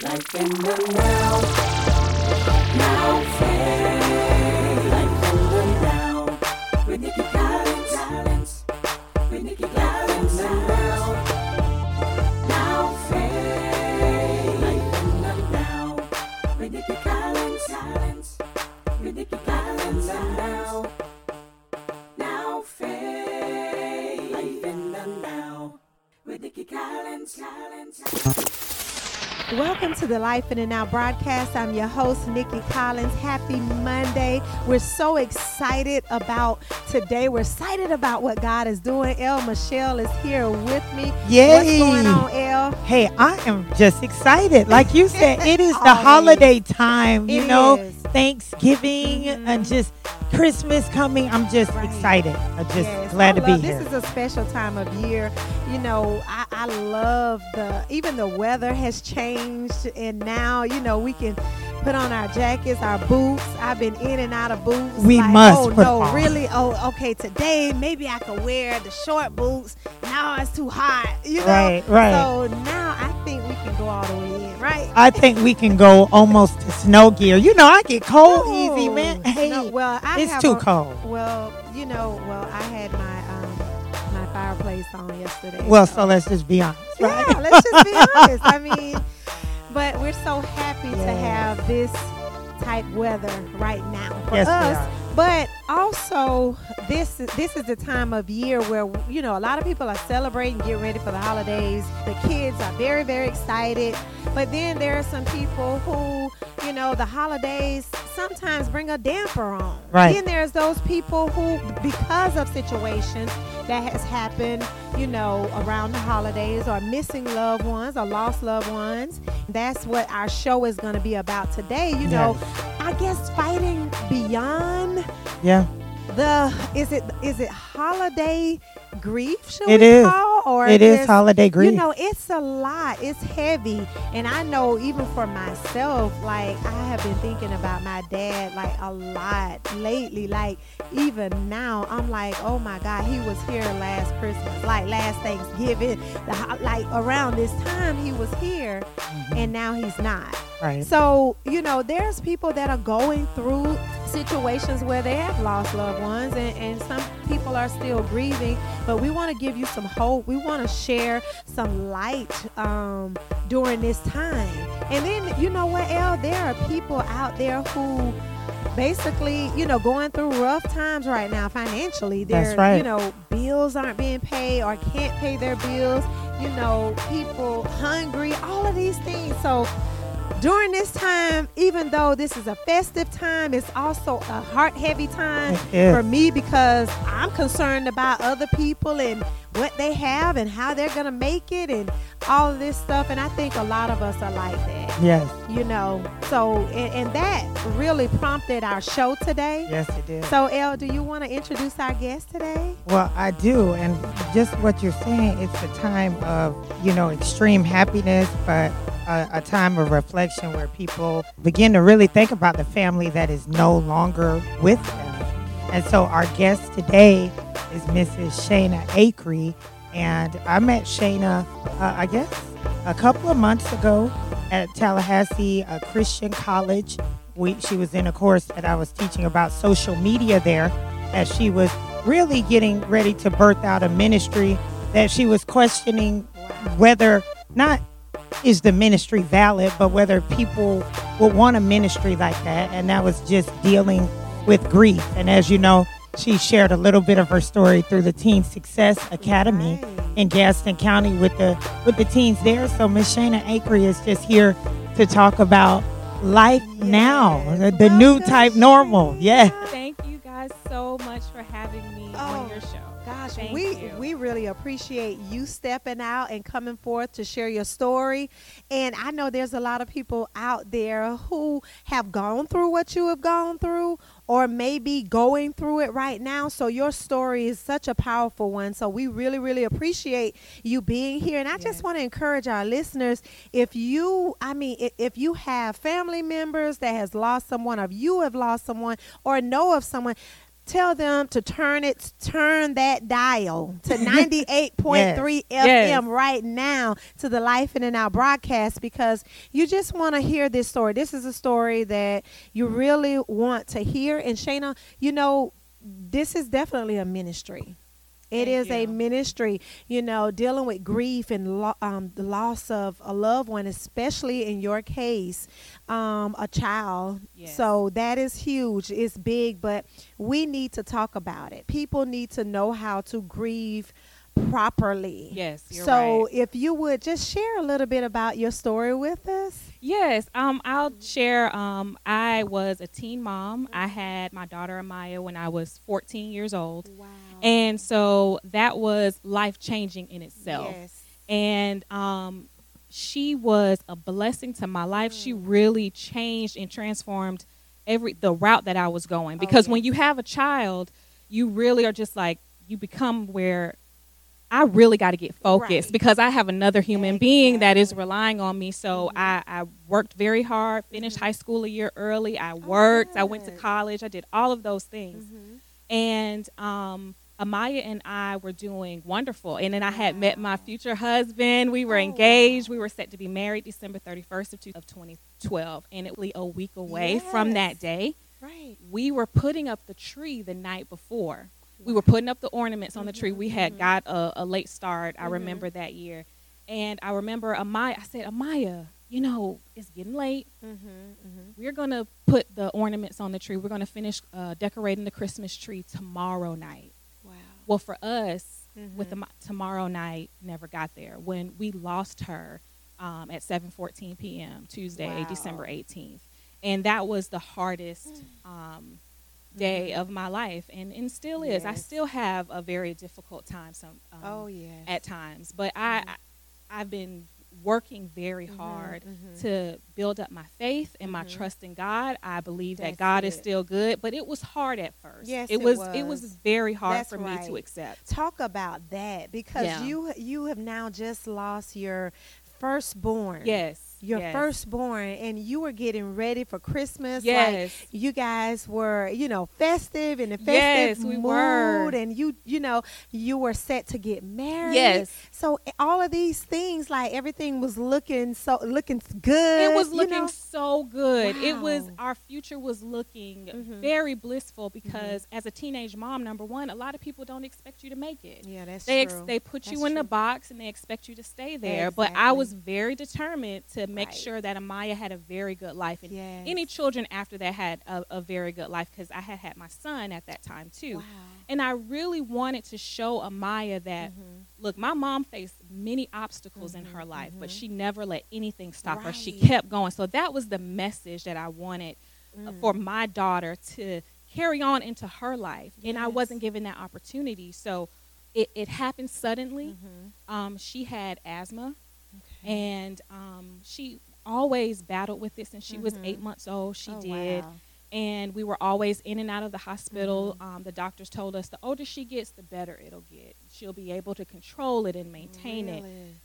Life in the now. Now phase. Life in the now. With Nikki Collins. Collins. With Nikki Collins. Now. Now phase. Life in the now. With Nikki Collins. Collins. With Nikki Collins. Now. Now phase. Life in the now. With Nikki Collins. Collins. Welcome to the Life in the Now broadcast. I'm your host, Nikki Collins. Happy Monday. We're so excited about today. We're excited about what God is doing. El Michelle is here with me. Yay. What's going on, El? Hey, I am just excited. Like you said, it is the holiday time, you It know, is. Thanksgiving and mm-hmm. just Christmas coming. I'm just Right. excited. I'm just Yes, glad I to be here. This is a special time of year. You know, I, I love the even the weather has changed, and now you know we can put on our jackets, our boots. I've been in and out of boots. We like, must Oh no, on. really? Oh, okay. Today maybe I could wear the short boots. Now it's too hot. You know. Right, right. So now I think we can go all the way in, right? I think we can go almost to snow gear. You know, I get cold easy, man. No, Hey, no, well, I it's too a- cold. Well, you know, well, I had my um my fireplace on yesterday. Well, so let's just be honest, right? yeah, let's just be honest. I mean, but we're so happy to have this type weather right now for Yes, we us. are. But also, this is this is the time of year where you know a lot of people are celebrating, getting ready for the holidays. The kids are very very excited, but then there are some people who you know the holidays sometimes bring a damper on. Right. Then there's those people who, because of situations that has happened, you know, around the holidays, or missing loved ones or lost loved ones. That's what our show is going to be about today. You know, I guess fighting beyond Yeah. The is it is it holiday grief? Should It we is. call or It is is- holiday grief. You know, it's a lot. It's heavy, and I know even for myself, like I have been thinking about my dad like a lot lately. Like even now, I'm like, oh my God, he was here last Christmas, like last Thanksgiving, the, like around this time he was here, mm-hmm. and now he's not. right. So, you know, there's people that are going through situations where they have lost loved ones, and, and some people are still grieving. But we want to give you some hope. We want to share some light um, during this time. And then, you know what, El? There are people out there who basically, you know, going through rough times right now financially. That's They're, right. You know, bills aren't being paid or can't pay their bills. You know, people hungry, all of these things. So, during this time, even though this is a festive time, it's also a heart heavy time for me because I'm concerned about other people and what they have and how they're going to make it and all this stuff. And I think a lot of us are like that, Yes. you know. So, and, and that really prompted our show today. Yes, it did. So, El, do you want to introduce our guest today? Well, I do, and just what you're saying, it's a time of you know extreme happiness, but a, a time of reflection where people begin to really think about the family that is no longer with them. And so, our guest today is Mrs. Shayna Acree, and I met Shayna, uh, I guess, a couple of months ago at Tallahassee Christian College. We, she was in a course that I was teaching about social media there, as she was really getting ready to birth out a ministry that she was questioning whether not is the ministry valid, but whether people would want a ministry like that. And that was just dealing with grief. And as you know, she shared a little bit of her story through the Teen Success Academy Right. in Gaston County with the with the teens there. So Miss Shayna Acree is just here to talk about life now, the, the new type normal. Yeah. Thank you guys so much for having me Oh, on your show. Gosh, Thank we you. we really appreciate you stepping out and coming forth to share your story. And I know there's a lot of people out there who have gone through what you have gone through or maybe going through it right now. So your story is such a powerful one. So we really really appreciate you being here. And I just want to encourage our listeners if you I mean if, if you have family members that has lost someone or you have lost someone or know of someone tell them to turn it, turn that dial to 98.3 Yes. FM right now to the Life In and Out broadcast because you just want to hear this story. This is a story that you really want to hear. And Shayna, you know, this is definitely a ministry. It Thank is a ministry, you know, dealing with grief and lo- um, the loss of a loved one, especially in your case, um, a child. Yes. So that is huge. It's big, but we need to talk about it. People need to know how to grieve properly. Yes, you're so right. if you would just share a little bit about your story with us. Yes, um, I'll share. Um, I was a teen mom. I had my daughter Amaya when I was 14 years old, Wow. And so that was life changing in itself. Yes. And um, she was a blessing to my life. She Mm. really changed and transformed every the route that I was going. Oh, Because when you have a child, you really are just like you become where I really got to get focused Right. because I have another human being that is relying on me. So Mhm. I, I worked very hard, finished Mhm. high school a year early. I worked, I went to college, I did all of those things. Mhm. And um, Amaya and I were doing wonderful. And then I had met my future husband. We were Oh, engaged. wow. We were set to be married December 31st of, 2012. And it was a week away from that day. Right. We were putting up the tree the night before. We were putting up the ornaments on the tree. We had mhm. got a, a late start. I Mhm. remember that year. And I remember Amaya, I said, Amaya, you know, it's getting late. Mm-hmm, mm-hmm. We're going to put the ornaments on the tree. We're going to finish uh, decorating the Christmas tree tomorrow night. Well, for us, with Mhm. the tomorrow night, never got there. When we lost her um, at 7:14 p.m. Tuesday, Wow. December 18th, and that was the hardest um, day of my life, and and still is. I still have a very difficult time some um, Oh yeah. at times, but I, I I've been working very Mhm, hard mhm. to build up my faith and my Mhm. trust in God. I believe That's that God is still good, but it was hard at first. Yes, it it was. It was was. very hard That's for me to accept. Talk about that because Yeah. you you have now just lost your firstborn. Yes, Your yes. firstborn, and you were getting ready for Christmas. Like, Yes. you guys were, you know, festive in a festive Yes, we mood, were. and you, you know, you were set to get married. Yes. So eh, all of these things, like everything was looking so looking good. It was you looking know? so good. It was our future was looking Mhm. very blissful because as a teenage mom, number one, a lot of people don't expect you to make it. Yeah, that's They ex- true. they put you That's in the box and they expect you to stay there. But I was very determined to make Right. sure that Amaya had a very good life, and Yes. any children after that had a, a very good life because I had had my son at that time too. Wow. And I really wanted to show Amaya that Mhm. look, my mom faced many obstacles in Mhm, her life, but mhm. she never let anything stop her. She kept going. So that was the message that I wanted uh, Mm. for my daughter to carry on into her life. And I wasn't given that opportunity. So it, it happened suddenly. Mhm. Um, she had asthma. And um, she always battled with this. And she was Mhm. eight months old. She Oh, did wow. and we were always in and out of the hospital. Mhm. Um, the doctors told us the older she gets, the better it'll get. She'll be able to control it and maintain it.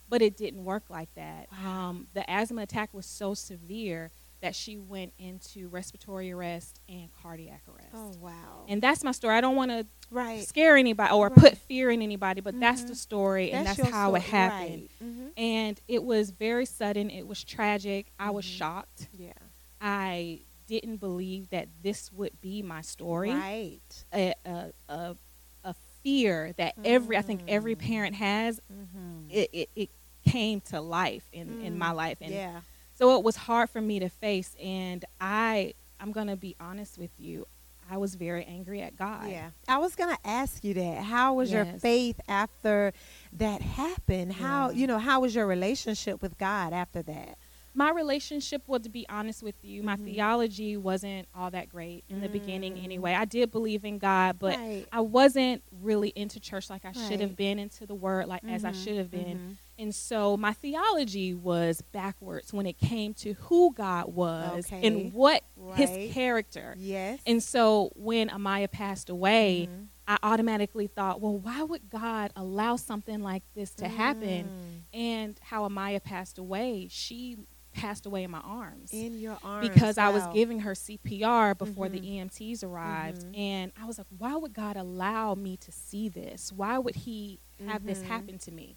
But it didn't work like that. Wow. Um, the asthma attack was so severe that she went into respiratory arrest and cardiac arrest. Oh wow. And that's my story. I don't want to right. scare anybody or Right. put fear in anybody, but that's Mhm. the story and that's how it story, happened. Right. Mhm. And it was very sudden. It was tragic. I was Mhm. shocked. Yeah. I didn't believe that this would be my story. Right. A, a, a, a fear that every I think every Mm. parent has. Mm-hmm. It, it, it came to life in, in my life, and yeah. So it was hard for me to face. And I I'm gonna be honest with you. I was very angry at God. Yeah. I was going to ask you that. How was your faith after that happened? How, Yeah. you know, how was your relationship with God after that? My relationship, well, to be honest with you, my Mhm. theology wasn't all that great in the beginning Mm. anyway. I did believe in God, but Right. I wasn't really into church like I should have been into the word like as I Mhm, should have been. mhm. And so my theology was backwards when it came to who God was Okay. and what Right. his character. Yes. And so when Amaya passed away, Mhm. I automatically thought, well, why would God allow something like this to happen? Mm. And how Amaya passed away, she passed away in my arms In your arms. because I was giving her CPR before the Mhm. EMTs arrived. Mhm. And I was like, why would God allow me to see this? Why would He have this Mhm. happen to me?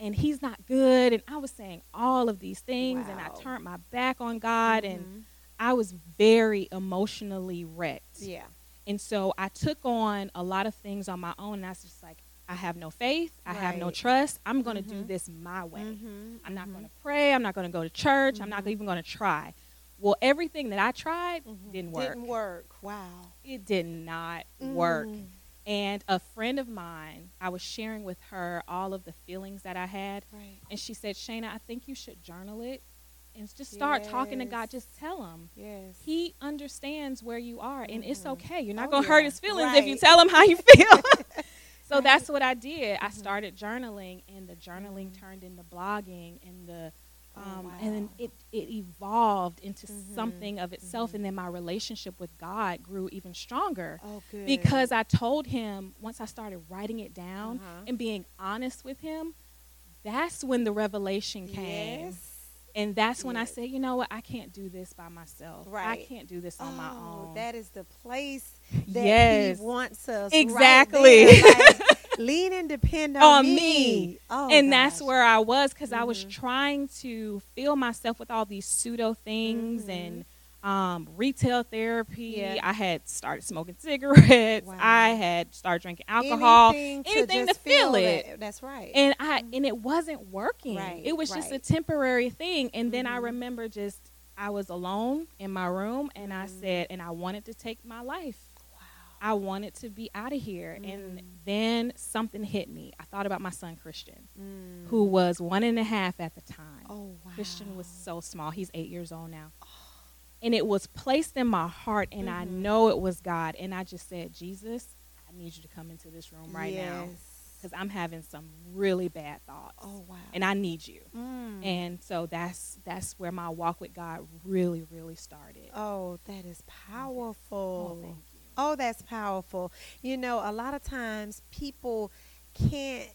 And He's not good. And I was saying all of these things, and I turned my back on God, and Mhm. I was very emotionally wrecked. yeah. And so I took on a lot of things on my own, and I was just like, I have no faith. I have no trust. I'm going to do Mhm. this my way. Mhm, I'm not mhm. going to pray. I'm not going to go to church. I'm not Mhm. even going to try. Well, everything that I tried Mhm. didn't work. Didn't work. Wow. It did not work. Mm. And a friend of mine, I was sharing with her all of the feelings that I had, Right. and she said, "Shayna, I think you should journal it and just start talking to God. Just tell him." Yes. He understands where you are, and it's Mhm. okay. You're not Oh, going to hurt his feelings if you tell him how you feel. so that's what I did. I Mhm. started journaling, and the journaling Mhm. turned into blogging, and the Oh, um, and then it it evolved into Mhm. something of itself, Mhm. and then my relationship with God grew even stronger Oh, good. because I told him once I started writing it down Uh-huh. and being honest with him. That's when the revelation came. Yes. And that's when I Yes. said, you know what, I can't do this by myself. Right. I can't do this on my Oh, own. That is the place that yes. he wants us. Exactly. Right. Like, lean and depend on, On me. me. Oh, and that's where I was because I was Mhm. trying to fill myself with all these pseudo things Mhm. and um, retail therapy. Yeah. I had started smoking cigarettes. Wow. I had started drinking alcohol. Anything to, anything to just feel that- it. That's right. and I and it wasn't working. Right, it was just a temporary thing. And then I Mhm. remember just I was alone in my room and I Mhm. said, and I wanted to take my life. I wanted to be out of here. And Mm. then something hit me. I thought about my son Christian, Mm. who was one and a half at the time. Oh wow. Christian was so small. He's eight years old now. And it was placed in my heart, and I Mhm. know it was God. And I just said, Jesus, I need you to come into this room right now because I'm having some really bad thoughts, Oh wow. and I need you. Mm. And so that's that's where my walk with God really, really started. oh, that is powerful. Oh, thank you. Oh, that's powerful. You know, a lot of times people can't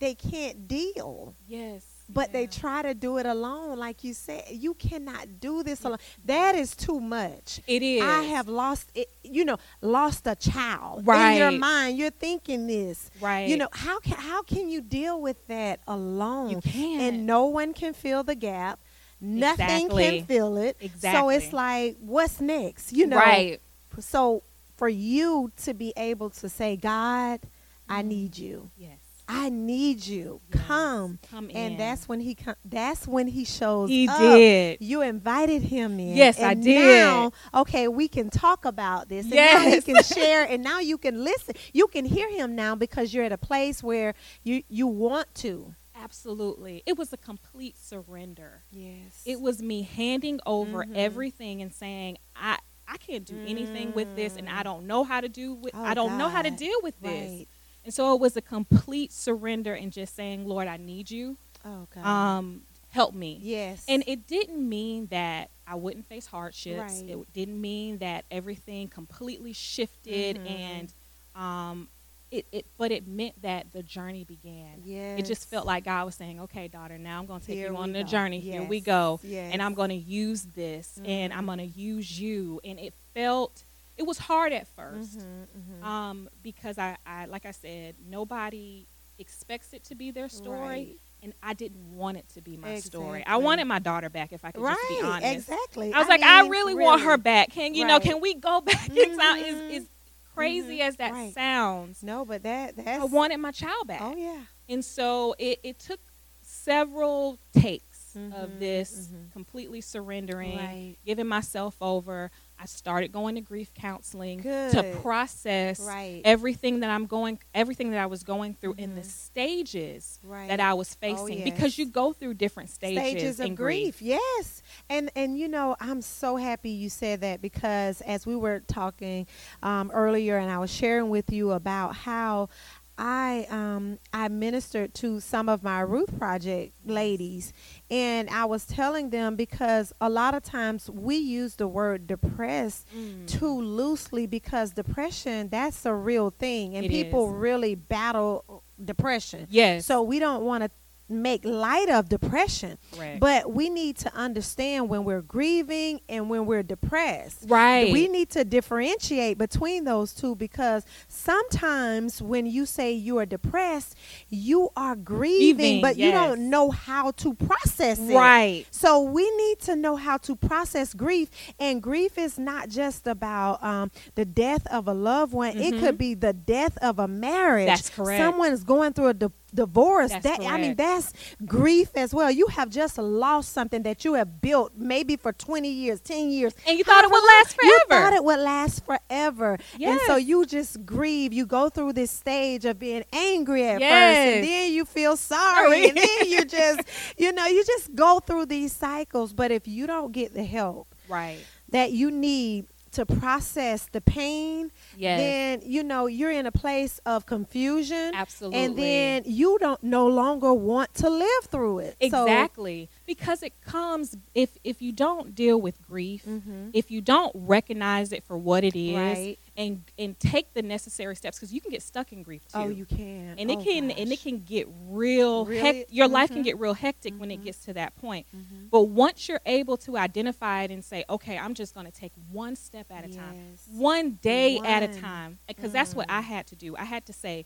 they can't deal, Yes, but they try to do it alone like you said. You cannot do this alone. That is too much. It is. I have lost it, you know, lost a child. Right. In your mind, you're thinking this. right. You know, how can how can you deal with that alone? you can and no one can fill the gap. Nothing Exactly. can fill it. Exactly. So it's like, what's next? You know, right. so for you to be able to say, God, I Mhm. need you. Yes. I need you. Yes. Come. Come in. And that's when he com- that's when he shows he up. did. You invited him in. Yes, I did. Now, okay, we can talk about this. And now he can share and now you can listen. You can hear him now because you're at a place where you you want to. Absolutely. It was a complete surrender. Yes. It was me handing over Mhm. everything and saying, I I can't do anything with this and I Mm. don't know how to do with Oh, I don't know how to deal with this. right. And so it was a complete surrender and just saying, Lord, I need you. Oh God. Um help me. yes. And it didn't mean that I wouldn't face hardships. Right. It didn't mean that everything completely shifted Mhm. and um it, it but it meant that the journey began. yes. It just felt like God was saying, "Okay, daughter, now I'm going to take Here you on the go. journey. Here we go, Yes. and I'm going to use this, and I'm Mhm. going to use you." And it felt, it was hard at 1st Mhm, mhm. um, because I, I, like I said, nobody expects it to be their story, Right. and I didn't want it to be my story. I wanted my daughter back, if I could just be Right, honest. exactly. I was like, I mean, really, want her back. Can you know? Can we go back? Mhm. Is crazy Mhm. as that Right. sounds. No, but that that's I wanted my child back. Oh yeah. And so it, it took several takes Mhm, of this mhm. completely surrendering, Right. giving myself over. I started going to grief counseling to process Right. everything that I'm going everything that I was going through in the Mhm. stages Right. that I was Oh, facing yes. because you go through different stages, stages of in grief. Yes, and and you know I'm so happy you said that because as we were talking um, earlier, and I was sharing with you about how I um, I ministered to some of my Ruth Project ladies, and I was telling them because a lot of times we use the word depressed Mm. too loosely because depression that's a real thing and It people is. really battle depression. Yes. So we don't want to make light of depression. Correct. But we need to understand when we're grieving and when we're depressed. Right. We need to differentiate between those two because sometimes when you say you are depressed, you are grieving, Grieving, but you don't know how to process it. Right. So we need to know how to process grief, and grief is not just about um, the death of a loved one. It could be the death of a marriage. Mm-hmm. That's correct. Someone's going through a divorce. That's that I mean that's grief as well. You have just lost something that you have built maybe for twenty years, ten years, And you thought it would long- last forever You thought it would last forever, and so you just grieve. You go through this stage of being angry at first, and then you feel sorry, Sorry. and then you just, you know, you just go through these cycles. But if you don't get the help Right. that you need to process the pain, Yes. then you know you're in a place of confusion. Absolutely. And then you don't no longer want to live through it. So- Exactly. Because it comes if if you don't deal with grief, Mhm. if you don't recognize it for what it is Right. and and take the necessary steps cuz you can get stuck in grief too. Oh, you can. and it Oh, can and it can get real Really? hec- your life can Mhm. get real hectic when it Mhm. gets to that point. Mhm. But once you're able to identify it and say, "Okay, I'm just going to take one step at a time." One day at a time because that's what i had to do i had to say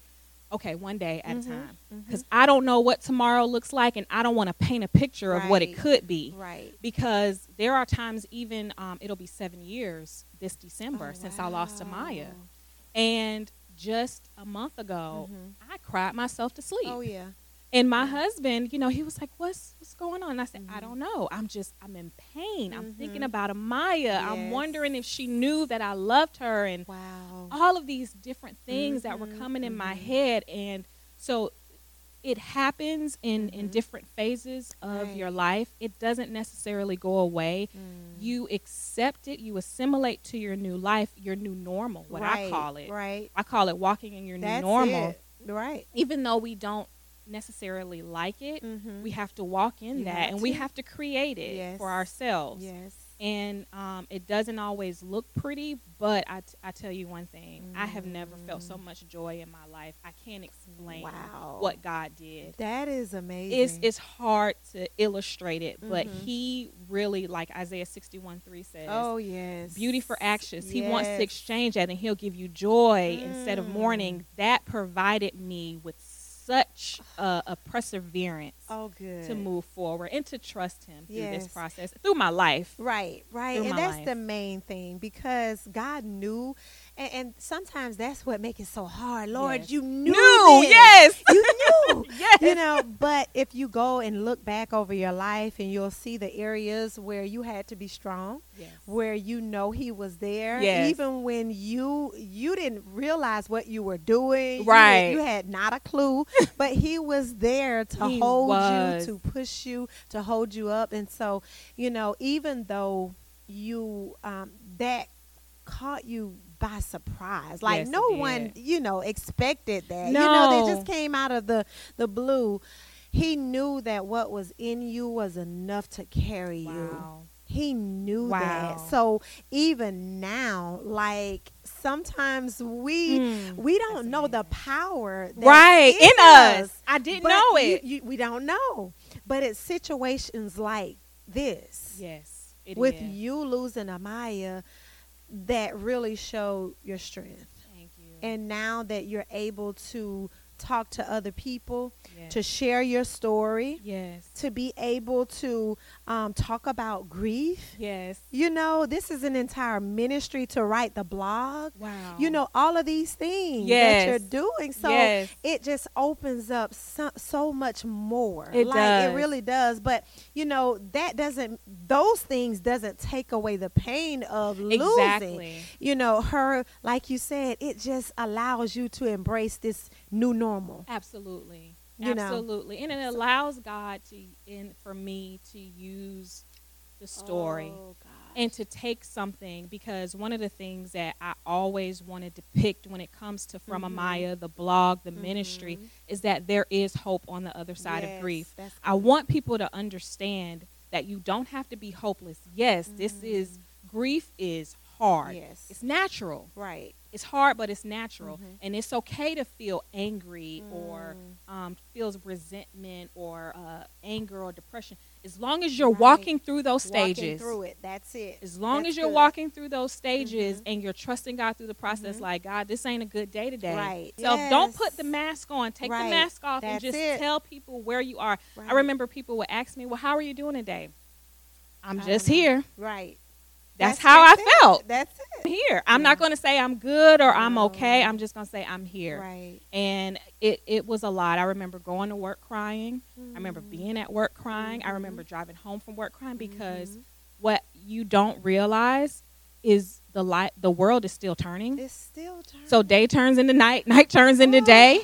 okay one day at Mhm, a time because i don't know what tomorrow looks like and i don't want to paint a picture of what it could be Right. because there are times even um, it'll be seven years this december Oh, since i lost amaya and just a month ago Mhm. i cried myself to sleep Oh yeah. And my husband, you know, he was like, "What's what's going on?" And I said, "I Mhm. don't know. I'm just I'm in pain. I'm thinking Mhm. about Amaya. I'm wondering if she knew that I loved her and Wow. all of these different things that were Mhm, coming in my head and so it happens in in different phases of Right. your life it doesn't necessarily go away Mm. you accept it you assimilate to your new life your new normal what i call it Right. i call it walking in your That's new normal it. Right. even though we don't necessarily like it Mhm. we have to walk in You that and we have to create it Yes. for ourselves Yes. and um, it doesn't always look pretty but I, t- I tell you one thing i have never felt so much joy in my life i can't explain Wow. what god did That is amazing. it's, it's hard to illustrate it but Mhm. he really like isaiah 61 3 says Oh yes. beauty for ashes he wants to exchange that and he'll give you joy instead of Mm. mourning that provided me with such a, a perseverance Oh good. to move forward and to trust him through this process through my life Right, right. through And that's life. the main thing because God knew and, and sometimes that's what makes it so hard. Lord, Yes. you knew. This. yes You knew. yes you know, but if you go and look back over your life and you'll see the areas where you had to be strong, yes where you know he was there Yes. even when you you didn't realize what you were doing Right. didn't- you, had not a clue but he was there to He hold was. you to push you to hold you up and so you know even though you um that caught you by surprise. Like Yes, no one you know expected that. You know they just came out of the the blue. He knew that what was in you was enough to carry you. He knew Wow. that. So even now, like sometimes we Mm, we don't know the power right in us. i didn't know you- it. you- we don't know. But it's situations like this. Yes it with is. you losing Amaya that really show your strength. thank you And now that you're able to talk to other people, yes. to share your story, yes to be able to um, talk about grief. yes You know, this is an entire ministry to write the blog. wow You know, all of these things Yes. that you're doing. So yes it just opens up so, so much more. It like does. it really does. But you know, that doesn't those things doesn't take away the pain of losing. exactly You know, her like you said, it just allows you to embrace this new normal. Absolutely. You know. Absolutely. And it allows God to and for me to use the story Oh, and to take something because one of the things that I always want to depict when it comes to From Mhm. Amaya, the blog, the ministry, Mhm. is that there is hope on the other side Yes, of grief. I want people to understand that you don't have to be hopeless. Yes, this is Mm. grief is hard. Yes. It's natural. Right. It's hard, but it's natural, Mhm. and it's okay to feel angry or Mm. um, feels resentment or uh, anger or depression. As long as you're Right. walking through those stages. Walking through it. That's it. as long That's as you're good. walking through those stages Mhm. and you're trusting God through the process, Mhm. like God, this ain't a good day today. Right. So don't put the mask on. Take Right. the mask off and just it. tell people where you are. I remember people would ask me, "Well, how are you doing today?" I'm just here. Right. That's, how I it. felt. That's it. I'm here. I'm Yeah. not going to say I'm good or I'm okay. I'm just going to say I'm here. Right. And it, it was a lot. I remember going to work crying. I remember Mm. being at work crying. I Mhm. remember driving home from work crying because Mhm. what you don't realize is the light the world is still turning. it's still turning. So day turns into night, night turns into Oh. day.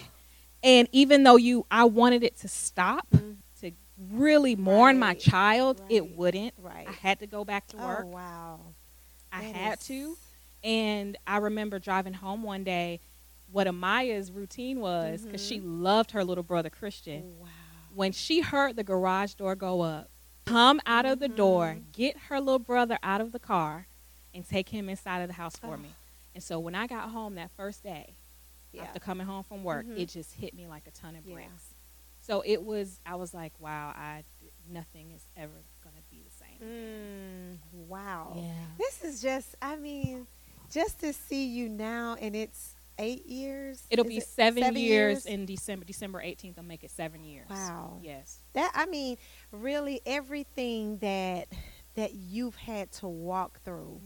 And even though you I wanted it to stop, Mm. to really mourn my child, Right. it wouldn't. Right. I had to go back to work. Oh wow. I That had is- to. And I remember driving home one day, what Amaya's routine was, because she loved her little brother Christian. Wow. When she heard the garage door go up, come out of the door, Mhm. get her little brother out of the car, and take him inside of the house for Oh. me. And so when I got home that first day, Yeah. after coming home from work, Mhm. it just hit me like a ton of Yeah. So it was, I was like, wow, I nothing is ever gonna be the same. Mm, wow. Yeah. This is just. I mean, just to see you now, and it's eight years. It'll Is be it seven, years, in December. December 18th, I'll make it seven years. Wow. Yes. that I mean, really, everything that that you've had to walk through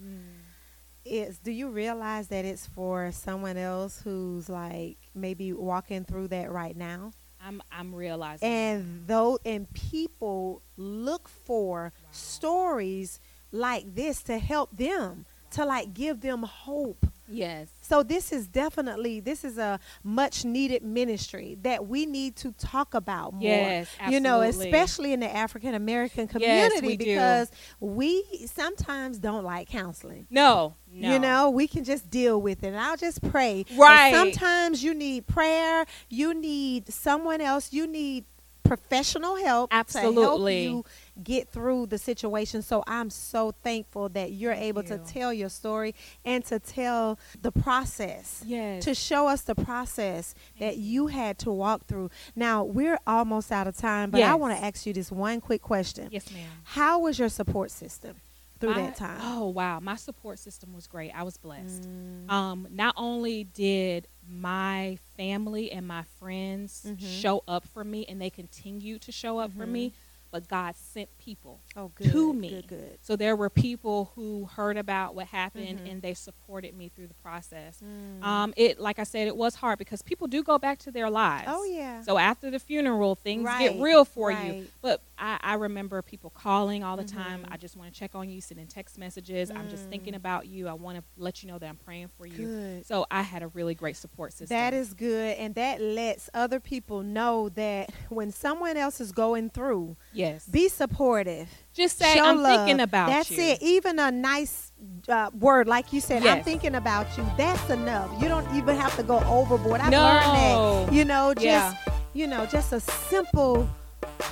is. Do you realize that it's for someone else who's like maybe walking through that right now? I'm I'm realizing. and though and people look for stories like this to help them to like give them hope yes. so this is definitely this is a much needed ministry that we need to talk about more Yes. absolutely. you know especially in the african american Yes, community we do. because we sometimes don't like counseling No. No. you know, we can just deal with it. And I'll just pray. But Right. sometimes you need prayer. You need someone else. You need professional help Absolutely. to help you get through the situation. So I'm so thankful that you're Thank able to tell your story and to tell the process. Yes. To show us the process that you had to walk through. Now, we're almost out of time, but I want to ask you this one quick question. yes, ma'am. How was your support system through My- that time? Oh wow, my support system was great. I was blessed. Mm. Um, not only did my family and my friends Mhm. show up for me, and they continue to show up for me, but God sent people Oh, good. to me. Good, good. So there were people who heard about what happened Mhm. and they supported me through the process. Mm. Um, it like I said, it was hard because people do go back to their lives. oh, yeah. So after the funeral, things get real for you. But I, I remember people calling all the time. Mhm. I just want to check on you, sending text messages. I'm just Mm. thinking about you. I want to let you know that I'm praying for you. Good. So I had a really great support system. That is good. And that lets other people know that when someone else is going through, yes. be supportive. just say show I'm love. thinking about That's you. That's it. Even a nice uh, word, like you said, I'm thinking about you. That's enough. You don't even have to go overboard. I've No. learned that. You know, just Yeah. you know, just a simple,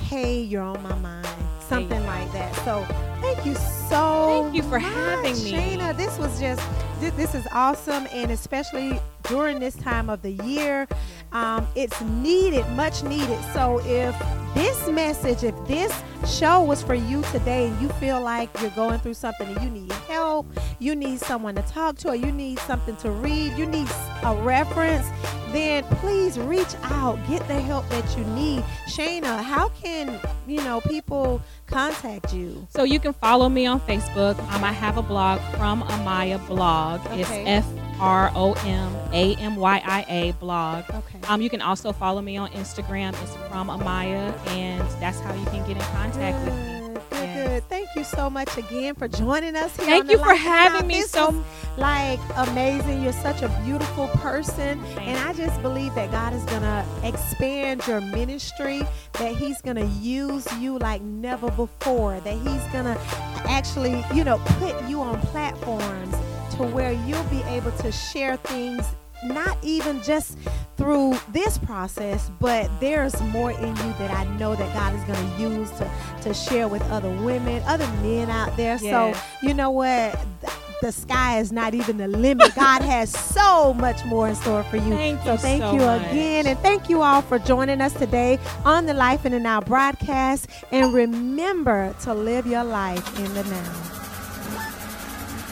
hey, you're on my mind, something like that. So, thank you so. Thank you for much, having me. Shayna. This was just thi- this is awesome, and especially during this time of the year, um, it's needed, much needed. So, if this message, if this show was for you today, and you feel like you're going through something and you need help, you need someone to talk to, or you need something to read, you need a reference, then please reach out. Get the help that you need. Shayna, how can you know people contact you? So you can follow me on Facebook. Um, I have a blog from Amaya Blog. It's Okay. F R O M A M Y I A blog. Okay. Um, you can also follow me on Instagram. It's from Amaya, and that's how you can get in contact with me. Good, good, Yes. good. Thank you so much again for joining us here. Thank you for Now. having me so- like amazing. You're such a beautiful person, Thank and I just believe that God is gonna expand your ministry. That He's gonna use you like never before. That He's gonna actually, you know, put you on platforms to where you'll be able to share things. Not even just through this process, but there's more in you that I know that God is going to use to, to share with other women, other men out there. Yes. So, you know what? The sky is not even the limit. God has so much more in store for you. Thank so you thank so you much. again. And thank you all for joining us today on the Life in the Now broadcast. And remember to live your life in the now.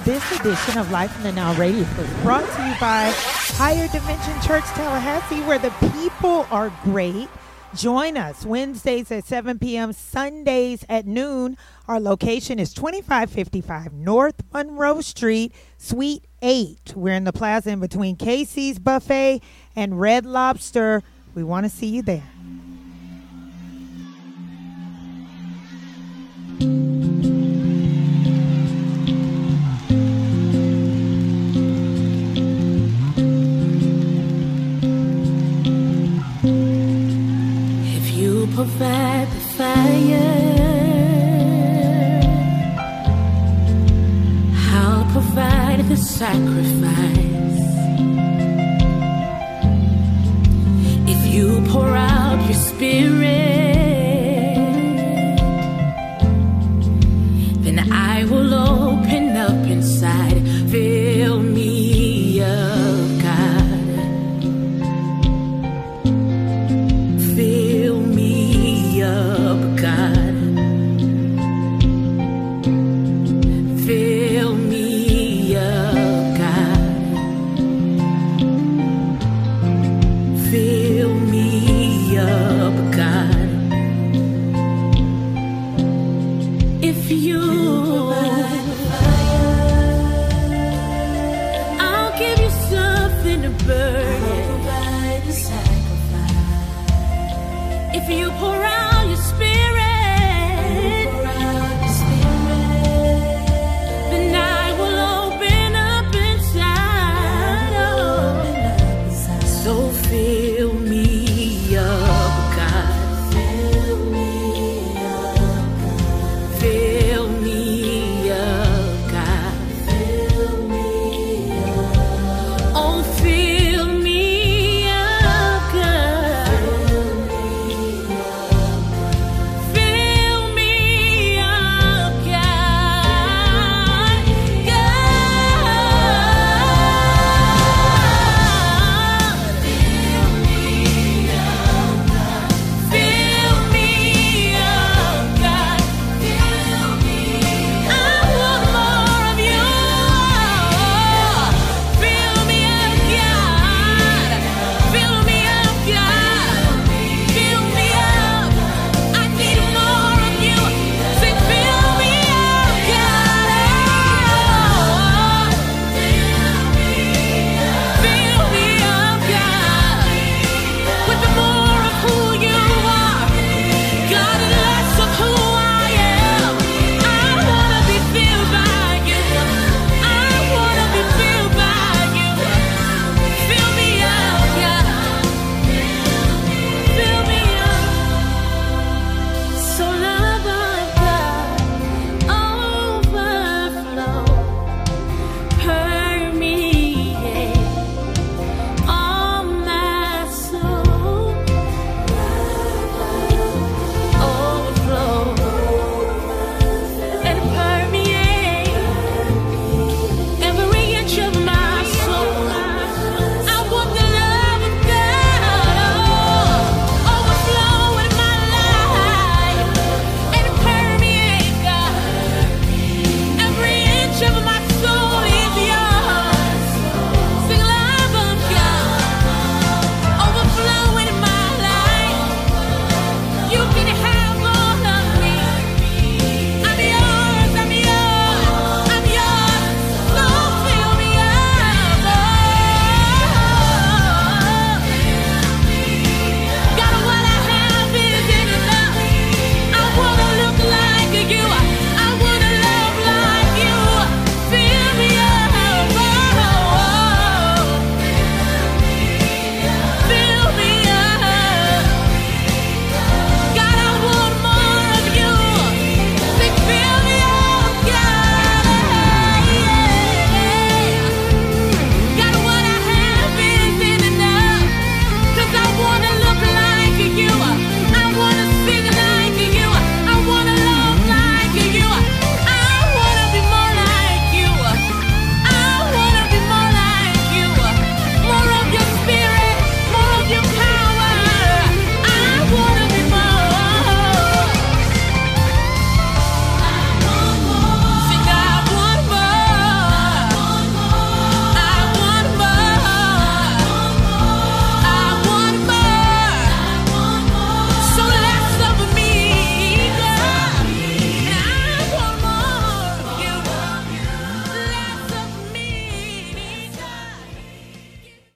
This edition of Life in the Now Radio is brought to you by Higher Dimension Church Tallahassee, where the people are great. Join us Wednesdays at 7 p.m., Sundays at noon. Our location is 2555 North Monroe Street, Suite 8. We're in the plaza in between Casey's Buffet and Red Lobster. We want to see you there. You provide the fire, I'll provide the sacrifice. If you pour out your spirit,